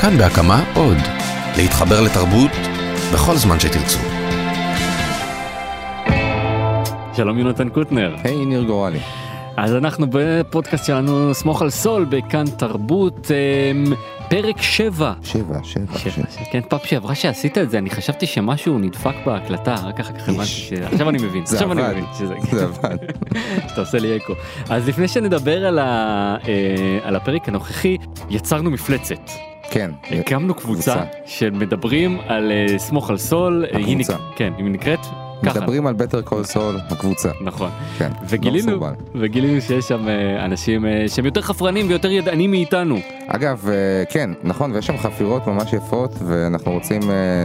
כאן בהקמה עוד. להתחבר לתרבות בכל זמן שתרצו. שלום יונתן קוטנר. היי ניר גורלי. אז אנחנו בפודקאסט שלנו סמוך על סול בכאן תרבות אמ, פרק 7. שבע, שבע, שבע. כן פעם שעברה שעשית את זה אני חשבתי שמשהו נדפק בהקלטה רק אחר כך הבנתי ש... עכשיו אני מבין זה עכשיו אני. מבין שזה זה עבד. שאתה עושה לי אקו אז לפני שנדבר על, ה... אה, על הפרק הנוכחי יצרנו מפלצת כן. הקמנו קבוצה קבוצה. שמדברים על אה, סמוך על סול אה, היא הקבוצה. נק- כן היא נקראת ככה מדברים על Better Call Saul, הקבוצה. נכון כן. וגילינו לא. וגילינו שיש שם אה, אנשים שהם יותר חפרנים ויותר ידענים מאיתנו אגב, כן, נכון, ויש שם חפירות ממש יפות, ואנחנו רוצים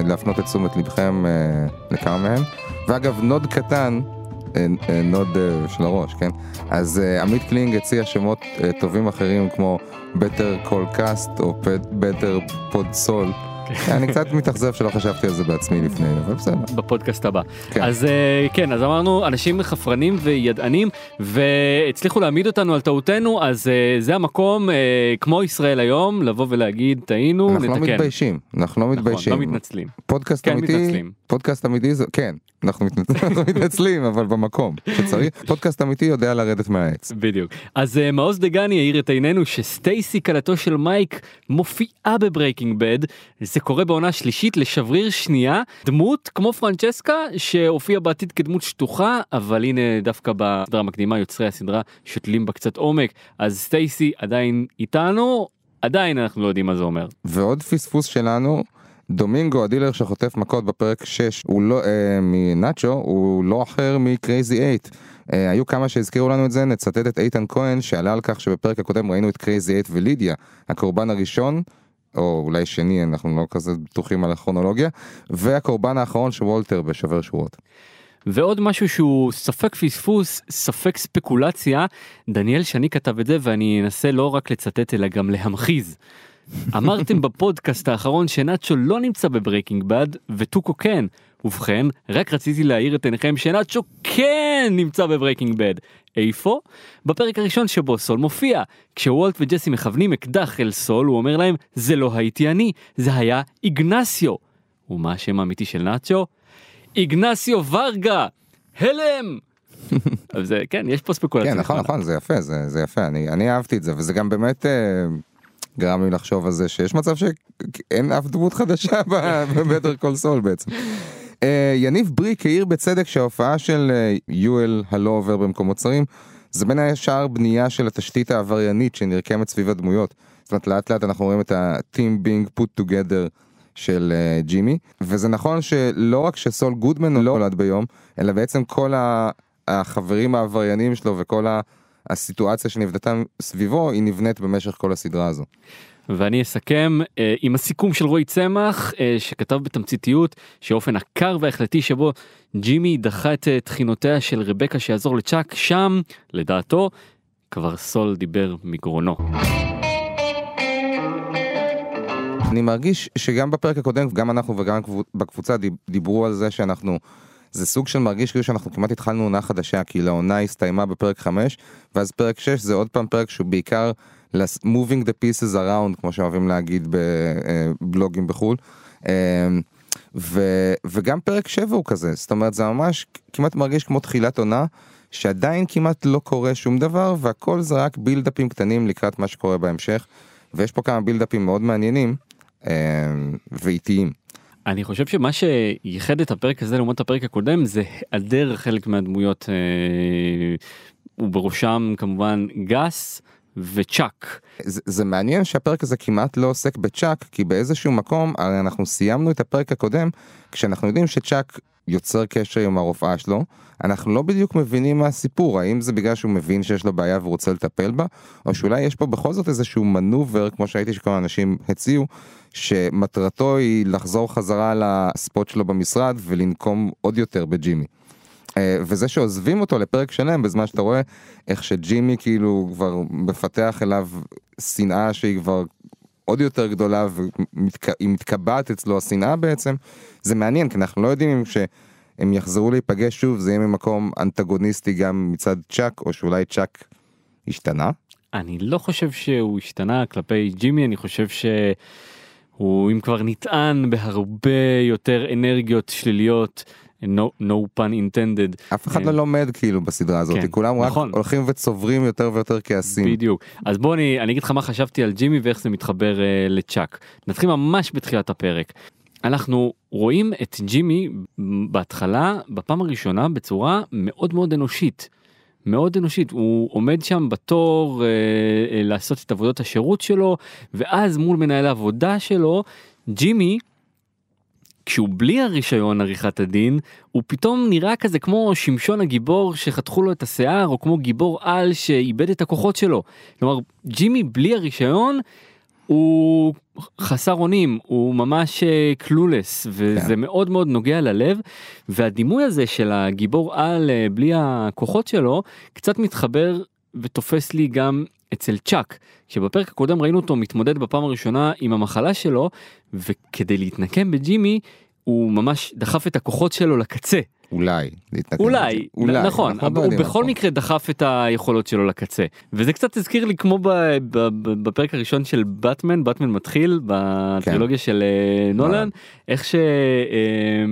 להפנות את תשומת לבכם לכמה מהם. ואגב, nod קטן, nod אה, של הראש, כן? אז אה, עמית קלינג הציע שמות אה, טובים אחרים כמו Better Call Cast או Better Pod Saul. אני קצת מתאכזב שלא חשבתי על זה בעצמי לפני, אבל בסדר. בפודקאסט הבא. כן. אז כן אז אמרנו אנשים חפרנים וידענים והצליחו להעמיד אותנו על טעותנו אז זה המקום כמו ישראל היום לבוא ולהגיד טעינו אנחנו לא נתקן. מתביישים, אנחנו לא נכון, מתביישים. לא מתנצלים. פודקאסט כן, אמיתי, מתנצלים. פודקאסט אמיתי זה, כן, אנחנו מתנצלים, אבל במקום שצריך, פודקאסט אמיתי יודע לרדת מהעץ. בדיוק. אז אה, מעוז דגני האיר את עינינו שסטייסי כלתו של מייק מופיעה ב Breaking Bad. זה קורה בעונה שלישית לשבריר שנייה. דמות כמו פרנצ'סקה שהופיעה בעתיד כדמות שטוחה, אבל הנה דווקא בסדרה המקדימה יוצרי הסדרה שותלים בה קצת עומק. אז סטייסי עדיין איתנו, עדיין אנחנו לא יודעים מה זה אומר. ועוד פספוס שלנו, דומינגו הדילר שחוטף מכות בפרק 6, הוא לא, אה, מנאצ'ו, הוא לא אחר מקרייזי 8. אה, היו כמה שהזכירו לנו את זה, נצטט את איתן כהן שעלה על כך שבפרק הקודם ראינו את קרייזי 8 ולידיה, הקורבן הראשון. או אולי שני, אנחנו לא כזה בטוחים על הכרונולוגיה, והקורבן האחרון של וולטר בשובר שורות. ועוד משהו שהוא ספק פספוס, ספק ספקולציה, דניאל שני כתב את זה ואני אנסה לא רק לצטט אלא גם להמחיז. אמרתם בפודקאסט האחרון שנאצ'ו לא נמצא בברייקינג בד וטוקו כן. ובכן, רק רציתי להעיר את עיניכם שנאצ'ו כן נמצא בברייקינג בד. איפה? בפרק הראשון שבו סול מופיע. כשוולט וג'סי מכוונים אקדח אל סול הוא אומר להם זה לא הייתי אני, זה היה איגנסיו. ומה השם האמיתי של נאצ'ו? איגנסיו ורגה, הלם! אז זה, כן, יש פה ספקולציה. כן, נכון. נכון, זה יפה, זה, זה יפה, אני, אני אהבתי את זה, וזה גם באמת אה, גרם לי לחשוב על זה שיש מצב שאין אף דמות חדשה בבטר קול סול בעצם. אה, יניב בריק העיר בצדק שההופעה של אה, יואל הלא עובר במקומות צרים, זה בין השאר בנייה של התשתית העבריינית שנרקמת סביב הדמויות. זאת אומרת, לאט לאט אנחנו רואים את ה-team being put together של אה, ג'ימי, וזה נכון שלא רק שסול גודמן לא נולד ביום, אלא בעצם כל. החברים העבריינים שלו וכל ה... הסיטואציה שנבנתה סביבו היא נבנית במשך כל הסדרה הזו. ואני אסכם אה, עם הסיכום של רועי צמח אה, שכתב בתמציתיות שאופן הקר וההחלטי שבו ג'ימי דחה את אה, תחינותיה של רבקה שיעזור לצ'אק שם לדעתו כבר סול דיבר מגרונו. אני מרגיש שגם בפרק הקודם גם אנחנו וגם בקבוצה דיב- דיברו על זה שאנחנו זה סוג של מרגיש כאילו שאנחנו כמעט התחלנו עונה חדשה כי לעונה הסתיימה בפרק 5 ואז פרק 6 זה עוד פעם פרק שהוא בעיקר moving the pieces around כמו שאוהבים להגיד בבלוגים בחו"ל. אה, ו, וגם פרק 7 הוא כזה זאת אומרת זה ממש כמעט מרגיש כמו תחילת עונה שעדיין כמעט לא קורה שום דבר והכל זה רק בילדאפים קטנים לקראת מה שקורה בהמשך ויש פה כמה בילדאפים מאוד מעניינים אה, ואיטיים. אני חושב שמה שייחד את הפרק הזה לעומת הפרק הקודם זה היעדר חלק מהדמויות אה, ובראשם כמובן גס וצ'אק. זה, זה מעניין שהפרק הזה כמעט לא עוסק בצ'אק כי באיזשהו מקום הרי אנחנו סיימנו את הפרק הקודם כשאנחנו יודעים שצ'אק יוצר קשר עם הרופאה שלו אנחנו לא בדיוק מבינים מה הסיפור האם זה בגלל שהוא מבין שיש לו בעיה והוא רוצה לטפל בה או שאולי יש פה בכל זאת איזשהו מנובר כמו שהייתי שכל האנשים הציעו שמטרתו היא לחזור חזרה לספוט שלו במשרד ולנקום עוד יותר בג'ימי. אה, וזה שעוזבים אותו לפרק שלם בזמן שאתה רואה איך שג'ימי כאילו כבר מפתח אליו שנאה שהיא כבר עוד יותר גדולה והיא מתקבעת אצלו השנאה בעצם זה מעניין כי אנחנו לא יודעים אם שהם יחזרו להיפגש שוב זה יהיה ממקום אנטגוניסטי גם מצד צ'אק או שאולי צ'אק השתנה. אני לא חושב שהוא השתנה כלפי ג'ימי אני חושב ש... הוא אם כבר נטען בהרבה יותר אנרגיות שליליות. No, no pun intended. אף אחד אה, לא לומד כאילו בסדרה הזאת, כן, כולם רק נכון. הולכים וצוברים יותר ויותר כעסים. בדיוק אז בוא אני אני אגיד לך מה חשבתי על ג'ימי ואיך זה מתחבר uh, לצ'אק נתחיל ממש בתחילת הפרק. אנחנו רואים את ג'ימי בהתחלה בפעם הראשונה בצורה מאוד מאוד אנושית. מאוד אנושית הוא עומד שם בתור אה, אה, לעשות את עבודות השירות שלו ואז מול מנהל העבודה שלו ג'ימי כשהוא בלי הרישיון עריכת הדין הוא פתאום נראה כזה כמו שמשון הגיבור שחתכו לו את השיער או כמו גיבור על שאיבד את הכוחות שלו. כלומר ג'ימי בלי הרישיון הוא חסר אונים הוא ממש קלולס וזה כן. מאוד מאוד נוגע ללב והדימוי הזה של הגיבור על אה, בלי הכוחות שלו קצת מתחבר ותופס לי גם אצל צ'אק שבפרק הקודם ראינו אותו מתמודד בפעם הראשונה עם המחלה שלו וכדי להתנקם בג'ימי הוא ממש דחף את הכוחות שלו לקצה אולי. להתנקם אולי, בזה. אולי. נכון, אנחנו אבל לא הוא בכל נכון. מקרה דחף את היכולות שלו לקצה וזה קצת הזכיר לי כמו ב, ב, ב, בפרק הראשון של באטמן, באטמן מתחיל בטרילוגיה של אה, נולן, נולן. איך ש... אה,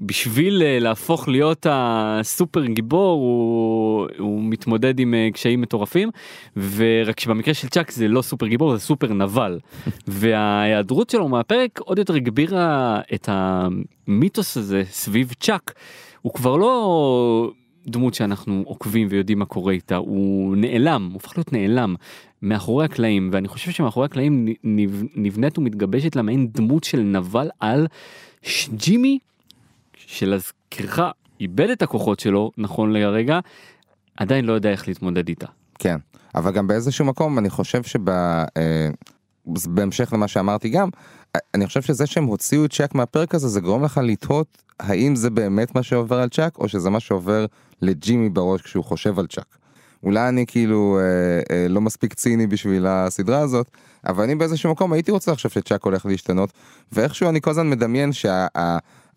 בשביל אה, להפוך להיות הסופר גיבור הוא, הוא מתמודד עם אה, קשיים מטורפים ורק שבמקרה של צ'אק זה לא סופר גיבור זה סופר נבל. וההיעדרות שלו מהפרק עוד יותר הגבירה את המיתוס הזה סביב צ'אק. הוא כבר לא דמות שאנחנו עוקבים ויודעים מה קורה איתה הוא נעלם הוא הופך להיות נעלם מאחורי הקלעים ואני חושב שמאחורי הקלעים נב- נבנית ומתגבשת לה מעין דמות של נבל על שג'ימי שלהזכירך איבד את הכוחות שלו נכון לרגע עדיין לא יודע איך להתמודד איתה. כן, אבל גם באיזשהו מקום אני חושב שבהמשך למה שאמרתי גם, אה, אני חושב שזה שהם הוציאו את צ'אק מהפרק הזה זה גורם לך לתהות האם זה באמת מה שעובר על צ'אק או שזה מה שעובר לג'ימי בראש כשהוא חושב על צ'אק. אולי אני כאילו אה, אה, לא מספיק ציני בשביל הסדרה הזאת, אבל אני באיזשהו מקום הייתי רוצה לחשוב שצ'אק הולך להשתנות, ואיכשהו אני כל הזמן מדמיין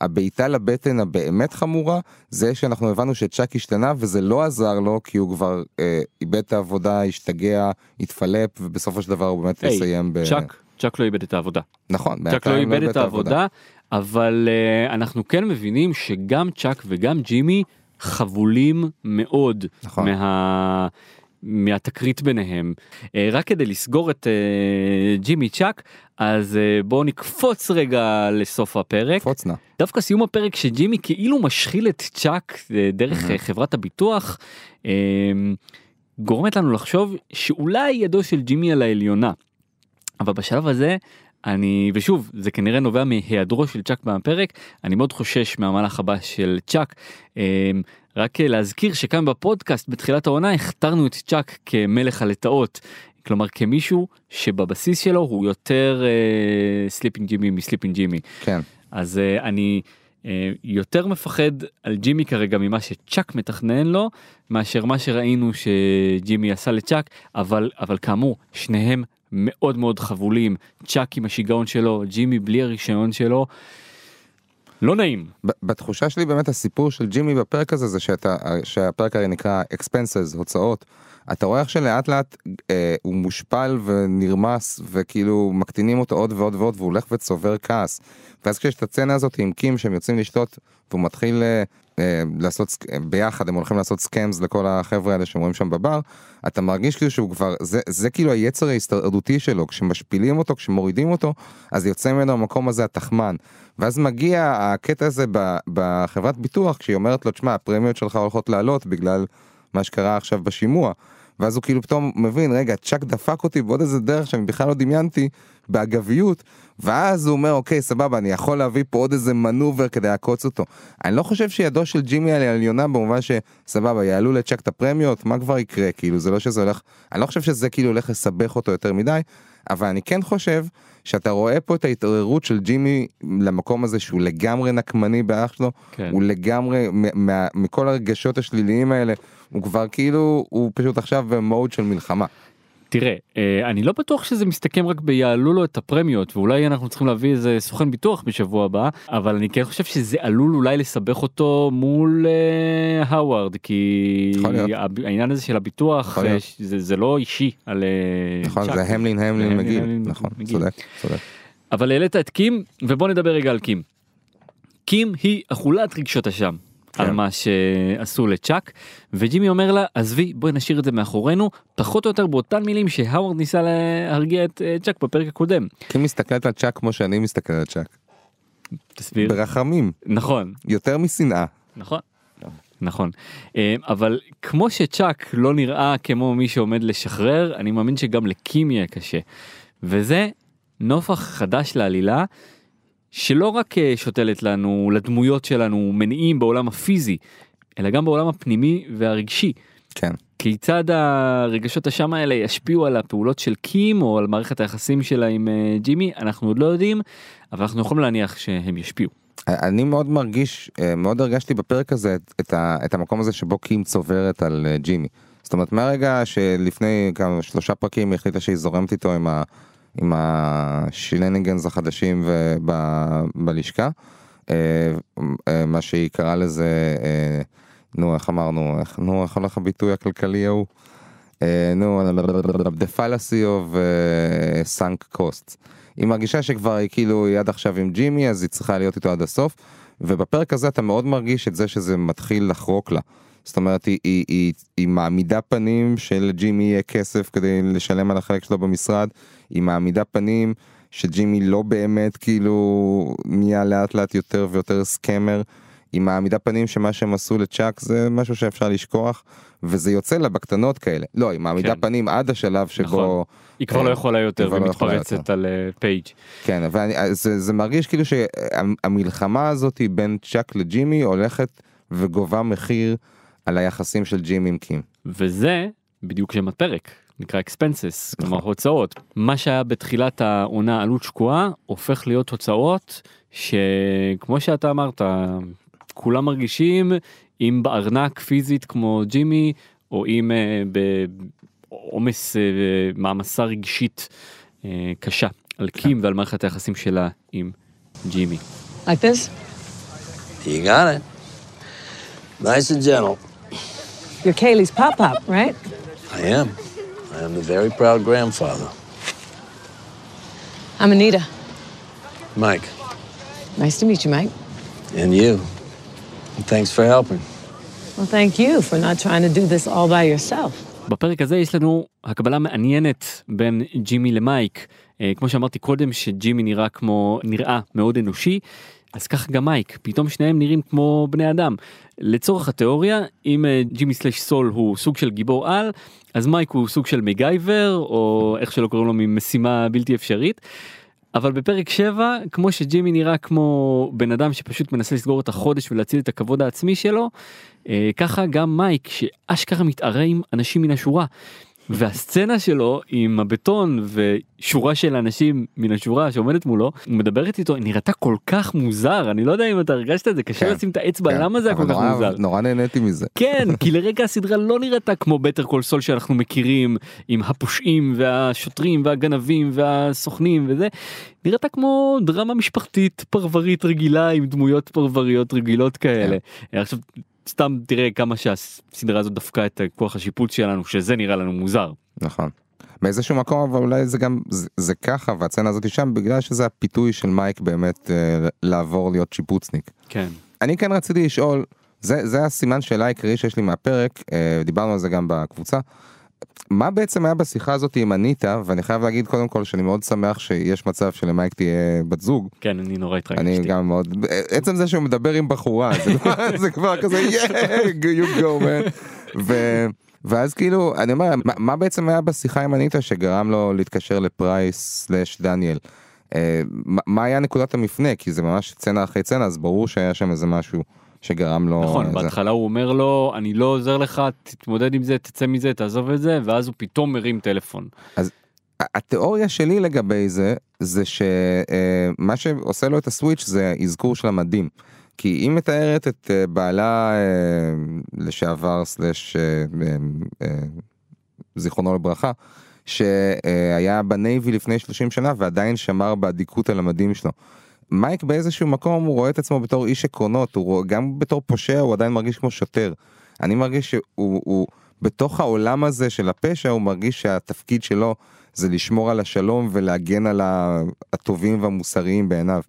שהבעיטה לבטן הבאמת חמורה, זה שאנחנו הבנו שצ'אק השתנה וזה לא עזר לו כי הוא כבר אה, איבד את העבודה, השתגע, התפלפ, ובסופו של דבר הוא באמת היי, יסיים ב... צ'אק, צ'אק לא איבד את העבודה. נכון, צ'אק בינתיים לא איבד את העבודה אבל uh, אנחנו כן מבינים שגם צ'אק וגם ג'ימי חבולים מאוד נכון. מה... מהתקרית ביניהם. Uh, רק כדי לסגור את uh, ג'ימי צ'אק אז uh, בואו נקפוץ רגע לסוף הפרק. קפוץ נא. דווקא סיום הפרק שג'ימי כאילו משחיל את צ'אק אה, דרך אה, חברת הביטוח אה, גורמת לנו לחשוב שאולי ידו של ג'ימי על העליונה. אבל בשלב הזה אני ושוב זה כנראה נובע מהיעדרו של צ'אק בפרק אני מאוד חושש מהמהלך הבא של צ'אק. אה, רק להזכיר שכאן בפודקאסט בתחילת העונה הכתרנו את צ'אק כמלך הלטאות. כלומר כמישהו שבבסיס שלו הוא יותר סליפינג ג'ימי מסליפינג ג'ימי. כן. אז uh, אני uh, יותר מפחד על ג'ימי כרגע ממה שצ'אק מתכנן לו מאשר מה שראינו שג'ימי עשה לצ'אק אבל אבל כאמור שניהם מאוד מאוד חבולים צ'אק עם השיגעון שלו ג'ימי בלי הרישיון שלו. לא נעים בתחושה שלי באמת הסיפור של ג'ימי בפרק הזה זה שאתה שהפרק הרי נקרא expenses הוצאות. אתה רואה איך שלאט לאט אה, הוא מושפל ונרמס וכאילו מקטינים אותו עוד ועוד ועוד והוא הולך וצובר כעס. ואז כשיש את הסצנה הזאת עם קים שהם יוצאים לשתות והוא מתחיל אה, אה, לעשות אה, ביחד הם הולכים לעשות סקאמס לכל החבר'ה האלה שהם רואים שם בבר אתה מרגיש כאילו שהוא כבר זה זה כאילו היצר ההסתערדותי שלו כשמשפילים אותו כשמורידים אותו אז יוצא ממנו המקום הזה התחמן ואז מגיע הקטע הזה בחברת ביטוח כשהיא אומרת לו תשמע הפרמיות שלך הולכות לעלות בגלל מה שקרה עכשיו בשימוע. ואז הוא כאילו פתאום מבין רגע צ'אק דפק אותי בעוד איזה דרך שאני בכלל לא דמיינתי באגביות ואז הוא אומר אוקיי סבבה אני יכול להביא פה עוד איזה מנובר כדי לעקוץ אותו. אני לא חושב שידו של ג'ימי על העליונה במובן שסבבה יעלו לצ'אק את הפרמיות מה כבר יקרה כאילו זה לא שזה הולך אני לא חושב שזה כאילו הולך לסבך אותו יותר מדי אבל אני כן חושב שאתה רואה פה את ההתעוררות של ג'ימי למקום הזה שהוא לגמרי נקמני באח שלו כן. הוא לגמרי מכל הרגשות השליליים האלה הוא כבר כאילו הוא פשוט עכשיו במוד של מלחמה. תראה אה, אני לא בטוח שזה מסתכם רק ביעלו לו את הפרמיות ואולי אנחנו צריכים להביא איזה סוכן ביטוח בשבוע הבא אבל אני כן חושב שזה עלול אולי לסבך אותו מול אה, האווארד כי העניין הזה של הביטוח אה, זה, זה לא אישי על אה, נכון צ'אק. זה המלין המלין מגיל נכון מגיל. צודק צודק. אבל העלית את קים ובוא נדבר רגע על קים. קים היא אכולת רגשות אשם. כן. על מה שעשו לצ'אק וג'ימי אומר לה עזבי בואי נשאיר את זה מאחורינו פחות או יותר באותן מילים שהאוורד ניסה להרגיע את אה, צ'אק בפרק הקודם. כי מסתכלת על צ'אק כמו שאני מסתכל על צ'אק. תסביר. ברחמים, נכון יותר משנאה. נכון. נכון אה, אבל כמו שצ'אק לא נראה כמו מי שעומד לשחרר אני מאמין שגם לקים יהיה קשה. וזה נופח חדש לעלילה שלא רק אה, שותלת לנו לדמויות שלנו מניעים בעולם הפיזי אלא גם בעולם הפנימי והרגשי. כן. כיצד הרגשות השם האלה ישפיעו על הפעולות של קים או על מערכת היחסים שלה עם אה, ג'ימי אנחנו עוד לא יודעים אבל אנחנו יכולים להניח שהם ישפיעו. אני מאוד מרגיש, אה, מאוד הרגשתי בפרק הזה את, את, ה, את המקום הזה שבו קים צוברת על ג'ימי. זאת אומרת מהרגע שלפני כמה שלושה פרקים היא החליטה שהיא זורמת איתו עם, ה, עם השילניגנס החדשים בלשכה, אה, אה, מה שהיא קראה לזה, אה, נו איך אמרנו, איך, נו איך הולך הביטוי הכלכלי ההוא? נו, the fallacy of sunk costs. היא מרגישה שכבר היא כאילו היא עד עכשיו עם ג'ימי אז היא צריכה להיות איתו עד הסוף ובפרק הזה אתה מאוד מרגיש את זה שזה מתחיל לחרוק לה. זאת אומרת היא, היא, היא, היא מעמידה פנים שלג'ימי יהיה כסף כדי לשלם על החלק שלו במשרד, היא מעמידה פנים שג'ימי לא באמת כאילו נהיה לאט לאט יותר ויותר סקמר, היא מעמידה פנים שמה שהם עשו לצ'אק זה משהו שאפשר לשכוח וזה יוצא לה בקטנות כאלה. לא, היא מעמידה כן. פנים עד השלב שבו... נכון. היא כבר לא יכולה יותר היא כבר לא. על אה, פייג'. כן, אבל זה, זה מרגיש כאילו שהמלחמה הזאת בין צ'אק לג'ימי הולכת וגובה מחיר על היחסים של ג'ימי עם קים. וזה בדיוק שם הפרק נקרא expenses נכון. כלומר הוצאות מה שהיה בתחילת העונה עלות שקועה הופך להיות הוצאות שכמו שאתה אמרת כולם מרגישים אם בארנק פיזית כמו ג'ימי או אם אה, בעומס אה, מעמסה רגשית אה, קשה על קים ועל מערכת היחסים שלה עם ג'ימי. Like this? You got it. Nice and gentle. You're Kaylee's pop pop, right? I am. I am the very proud grandfather. I'm Anita. Mike, Nice to meet you, Mike. and you. And thanks for helping. Well, thank you for not trying to do this all by yourself. בפרק הזה יש לנו הקבלה מעניינת בין ג'ימי למייק. אה, כמו שאמרתי קודם שג'ימי נראה כמו נראה מאוד אנושי אז ככה גם מייק פתאום שניהם נראים כמו בני אדם. לצורך התיאוריה אם אה, ג'ימי סלש סול הוא סוג של גיבור על אז מייק הוא סוג של מגייבר או איך שלא קוראים לו ממשימה בלתי אפשרית. אבל בפרק 7 כמו שג'ימי נראה כמו בן אדם שפשוט מנסה לסגור את החודש ולהציל את הכבוד העצמי שלו אה, ככה גם מייק שאשכרה מתערה עם אנשים מן השורה. והסצנה שלו עם הבטון ושורה של אנשים מן השורה שעומדת מולו מדברת איתו נראתה כל כך מוזר אני לא יודע אם אתה הרגשת את זה קשה כן, לשים את האצבע כן, למה זה היה כל כך נורא- מוזר. נורא נהניתי מזה. כן כי לרגע הסדרה לא נראתה כמו בטר קול סול שאנחנו מכירים עם הפושעים והשוטרים והגנבים והסוכנים וזה נראתה כמו דרמה משפחתית פרברית רגילה עם דמויות פרבריות רגילות כאלה. עכשיו סתם תראה כמה שהסדרה הזאת דפקה את כוח השיפוט שלנו שזה נראה לנו מוזר. נכון. באיזשהו מקום אבל אולי זה גם זה, זה ככה והצצנה הזאת שם בגלל שזה הפיתוי של מייק באמת אה, לעבור להיות שיפוצניק. כן. אני כן רציתי לשאול זה זה הסימן שאלה העיקרי שיש לי מהפרק אה, דיברנו על זה גם בקבוצה. מה בעצם היה בשיחה הזאת עם אניטה ואני חייב להגיד קודם כל שאני מאוד שמח שיש מצב שלמייק תהיה בת זוג כן אני נורא התרגשתי. אני גם מאוד עצם זה שהוא מדבר עם בחורה זה כבר- זה כבר כזה yeah you go man. ו- ואז כאילו אני אומר מה, מה בעצם היה בשיחה עם אניטה שגרם לו להתקשר לפרייס סלאש דניאל. אה, מה היה נקודת המפנה כי זה ממש צנע אחרי צנע אז ברור שהיה שם איזה משהו שגרם לו. נכון אה, זה. בהתחלה הוא אומר לו אני לא עוזר לך תתמודד עם זה תצא מזה תעזוב את זה ואז הוא פתאום מרים טלפון. התיאוריה שלי לגבי זה זה שמה שעושה לו את הסוויץ' זה האזכור של המדים. כי היא מתארת את אה, בעלה אה, לשעבר סלאש אה, אה, אה, זיכרונו לברכה שהיה בנייבי לפני 30 שנה ועדיין שמר באדיקות על המדים שלו. מייק באיזשהו מקום הוא רואה את עצמו בתור איש עקרונות הוא רואה, גם בתור פושע הוא עדיין מרגיש כמו שוטר. אני מרגיש שהוא הוא, בתוך העולם הזה של הפשע הוא מרגיש שהתפקיד שלו זה לשמור על השלום ולהגן על הטובים והמוסריים בעיניו.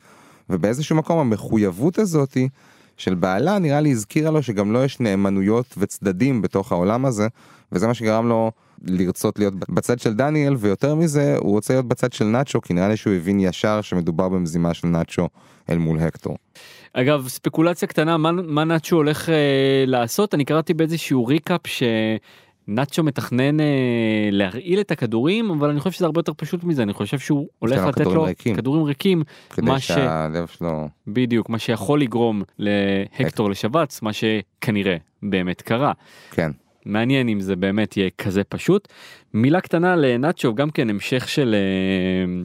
ובאיזשהו מקום המחויבות הזאתי של בעלה נראה לי הזכירה לו שגם לו יש נאמנויות וצדדים בתוך העולם הזה, וזה מה שגרם לו לרצות להיות בצד של דניאל, ויותר מזה, הוא רוצה להיות בצד של נאצ'ו, כי נראה לי שהוא הבין ישר שמדובר במזימה של נאצ'ו אל מול הקטור. אגב ספקולציה קטנה מה, מה נאצ'ו הולך אה, לעשות אני קראתי באיזשהו ריקאפ שנאצ'ו מתכנן אה, להרעיל את הכדורים אבל אני חושב שזה הרבה יותר פשוט מזה אני חושב שהוא הולך לתת כדורים לו ריקים. כדורים ריקים כדי מה ש... שהלב שלו... בדיוק מה שיכול לגרום להקטור לשבץ מה שכנראה באמת קרה. כן. מעניין אם זה באמת יהיה כזה פשוט. מילה קטנה לנאצ'ו גם כן המשך של אה,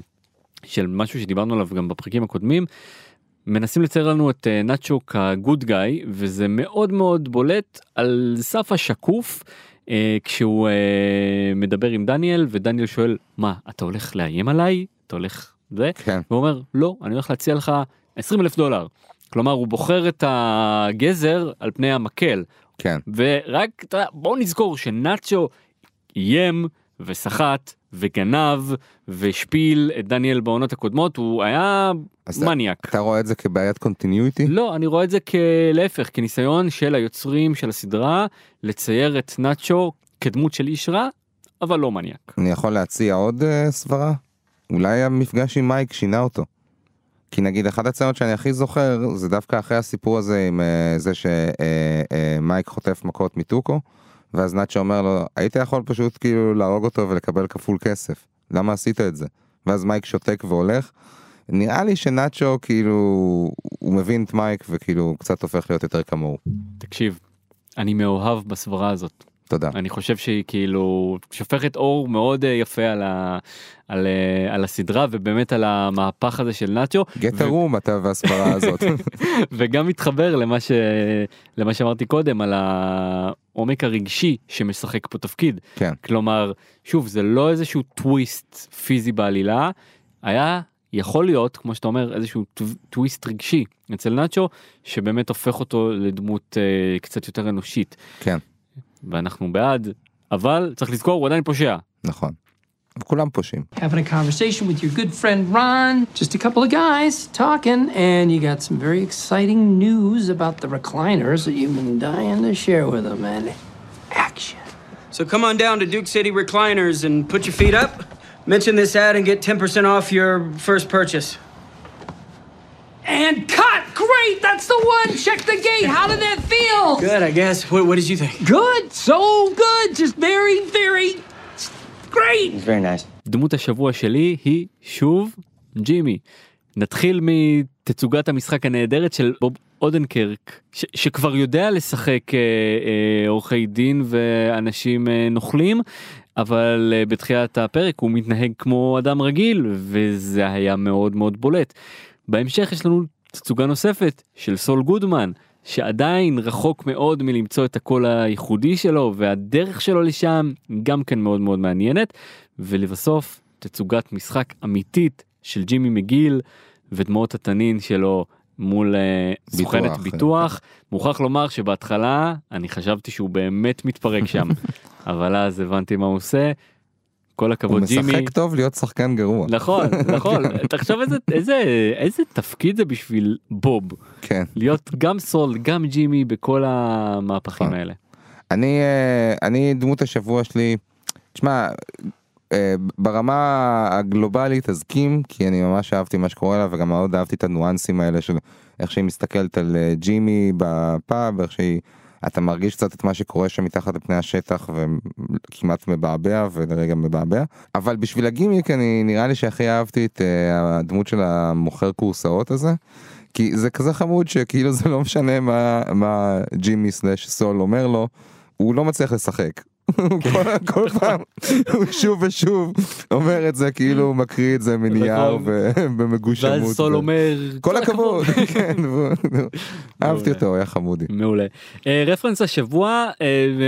של משהו שדיברנו עליו גם בפרקים הקודמים. מנסים לצייר לנו את אה, נאצ'ו כגוד גאי וזה מאוד מאוד בולט על סף השקוף כשהוא אה, מדבר עם דניאל ודניאל שואל מה אתה הולך לאיים עליי אתה הולך זה כן. והוא אומר לא אני הולך להציע לך 20 אלף דולר. כלומר הוא בוחר את הגזר על פני המקל כן. ורק בואו נזכור שנאצ'ו איים וסחט וגנב והשפיל את דניאל בעונות הקודמות הוא היה מניאק. אתה רואה את זה כבעיית continuity? לא אני רואה את זה כלהפך כניסיון של היוצרים של הסדרה לצייר את נאצ'ו כדמות של איש רע אבל לא מניאק. אני יכול להציע עוד uh, סברה? אולי המפגש עם מייק שינה אותו. כי נגיד אחת הסצנות שאני הכי זוכר זה דווקא אחרי הסיפור הזה עם uh, זה שמייק uh, uh, חוטף מכות מטוקו ואז נאצ'ה אומר לו היית יכול פשוט כאילו להרוג אותו ולקבל כפול כסף. למה עשית את זה? ואז מייק שותק והולך. נראה לי שנאצ'ו כאילו הוא מבין את מייק וכאילו קצת הופך להיות יותר כמוהו. תקשיב אני מאוהב בסברה הזאת. תודה. אני חושב שהיא כאילו שופכת אור מאוד אה, יפה על, ה, על, אה, על הסדרה ובאמת על המהפך הזה של נאצ'ו. גט הרום אתה והסברה הזאת. וגם מתחבר למה, ש, למה שאמרתי קודם על העומק הרגשי שמשחק פה תפקיד. כן כלומר שוב זה לא איזשהו טוויסט פיזי בעלילה היה יכול להיות כמו שאתה אומר איזשהו טו- טוויסט רגשי אצל נאצ'ו שבאמת הופך אותו לדמות אה, קצת יותר אנושית כן ואנחנו בעד אבל צריך לזכור הוא עדיין פושע. נכון. כולם פושעים. having a conversation with your good friend Ron. Just a couple of guys talking, and you got some very exciting news about the recliners that you've been dying to share with them. And action. So come on down to Duke City Recliners and put your feet up. Mention this ad and get 10% off your first purchase. And cut! Great! That's the one! Check the gate! How did that feel? Good, I guess. What, what did you think? Good! So good! Just very, very great! It's very nice. דמות השבוע שלי היא שוב ג'ימי. נתחיל מתצוגת המשחק הנהדרת של בוב אודנקרק ש- שכבר יודע לשחק אה, אה, עורכי דין ואנשים אה, נוכלים אבל אה, בתחילת הפרק הוא מתנהג כמו אדם רגיל וזה היה מאוד מאוד בולט. בהמשך יש לנו תצוגה נוספת של סול גודמן שעדיין רחוק מאוד מלמצוא את הקול הייחודי שלו והדרך שלו לשם גם כן מאוד מאוד מעניינת ולבסוף תצוגת משחק אמיתית של ג'ימי מגיל ודמעות התנין שלו מול אה, סוכנת ביטוח. ביטוח. מוכרח לומר שבהתחלה אני חשבתי שהוא באמת מתפרק שם אבל אז הבנתי מה הוא עושה. כל הוא הכבוד ג'ימי. משחק טוב להיות שחקן גרוע. נכון נכון תחשוב איזה איזה איזה תפקיד זה בשביל בוב כן. להיות גם סול גם ג'ימי בכל המהפכים נכון. האלה. אני אה, אני דמות השבוע שלי. תשמע. אה, ברמה הגלובלית תסכים כי אני ממש אהבתי מה שקורה לה וגם מאוד אהבתי את הניואנסים האלה של איך שהיא מסתכלת על אה, ג'ימי בפאב איך שהיא אתה מרגיש קצת את מה שקורה שם מתחת לפני השטח וכמעט מבעבע ולרגע מבעבע אבל בשביל הגימיק אני נראה לי שהכי אהבתי את אה, הדמות של המוכר כורסאות הזה. כי זה כזה חמוד שכאילו זה לא משנה מה מה ג'ימי סלאש סול אומר לו הוא לא מצליח לשחק. הוא כל- פעם הוא שוב ושוב אומר את זה כאילו הוא מקריא את זה מנייר נכון. ובמגושמות. ואז סול אומר כל הכבוד, כן, אהבתי אותו, היה חמודי. מעולה. אה, רפרנס השבוע אה,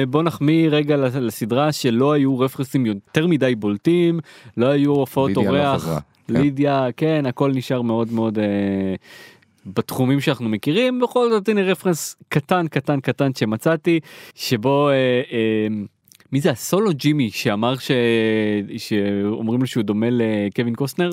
בוא נחמיא רגע לס- לסדרה שלא היו רפרנסים יותר מדי בולטים לא היו הופעות לא אורח. כן. לידיה כן הכל נשאר מאוד מאוד אה, בתחומים שאנחנו מכירים בכל זאת הנה רפרנס קטן קטן קטן שמצאתי שבו אה, אה, מי זה הסולו ג'ימי שאמר ש... שאומרים לו שהוא דומה לקווין קוסטנר?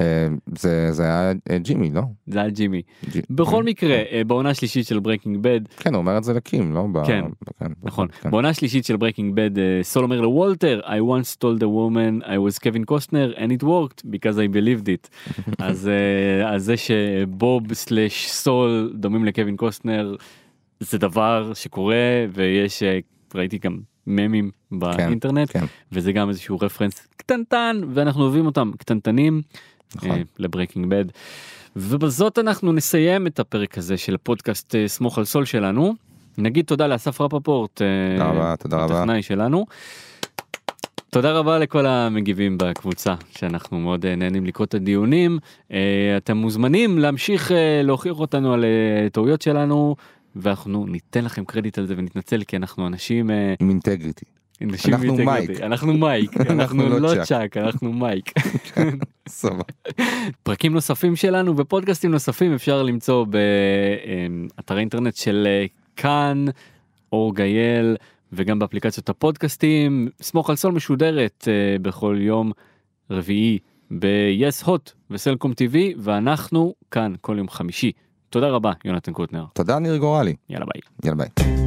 אה, זה זה היה אה, ג'ימי לא? זה היה ג'ימי. ג'י- בכל מקרה אה, בעונה השלישית של ברייקינג בד כן הוא אומר את זה לקים לא? ב- כן, כן, נכון כן. בעונה השלישית של ברייקינג בד סול אומר לוולטר I once told a woman I was Kevin Costner and it worked because I believed it. אז אז זה שבוב slash סול דומים לקווין קוסטנר זה דבר שקורה ויש ראיתי גם ממים באינטרנט כן. וזה גם איזשהו reference קטנטן ואנחנו אוהבים אותם קטנטנים נכון. אה, לברייקינג בד. ובזאת אנחנו נסיים את הפרק הזה של הפודקאסט אה, סמוך על סול שלנו. נגיד תודה לאסף רפפורט, אה, תודה רבה, תודה רבה. הטכנאי שלנו. תודה רבה לכל המגיבים בקבוצה שאנחנו מאוד אה, נהנים לקרוא את הדיונים. אה, אתם מוזמנים להמשיך להוכיח אותנו על טעויות שלנו ואנחנו ניתן לכם קרדיט על זה ונתנצל כי אנחנו אנשים אה, עם אינטגריטי. אנשים אנחנו מייק. אנחנו מייק אנחנו לא לא צ'אק. אנחנו מייק. סבבה. פרקים נוספים שלנו ופודקאסטים נוספים אפשר למצוא באתר האינטרנט של אה, כאן, אור גייל וגם באפליקציות הפודקאסטים. סמוך על סול משודרת אה, בכל יום רביעי ב-yes hot וסלקום TV ואנחנו כאן כל יום חמישי. תודה רבה יונתן קוטנר. תודה ניר גורלי. יאללה ביי. יאללה ביי.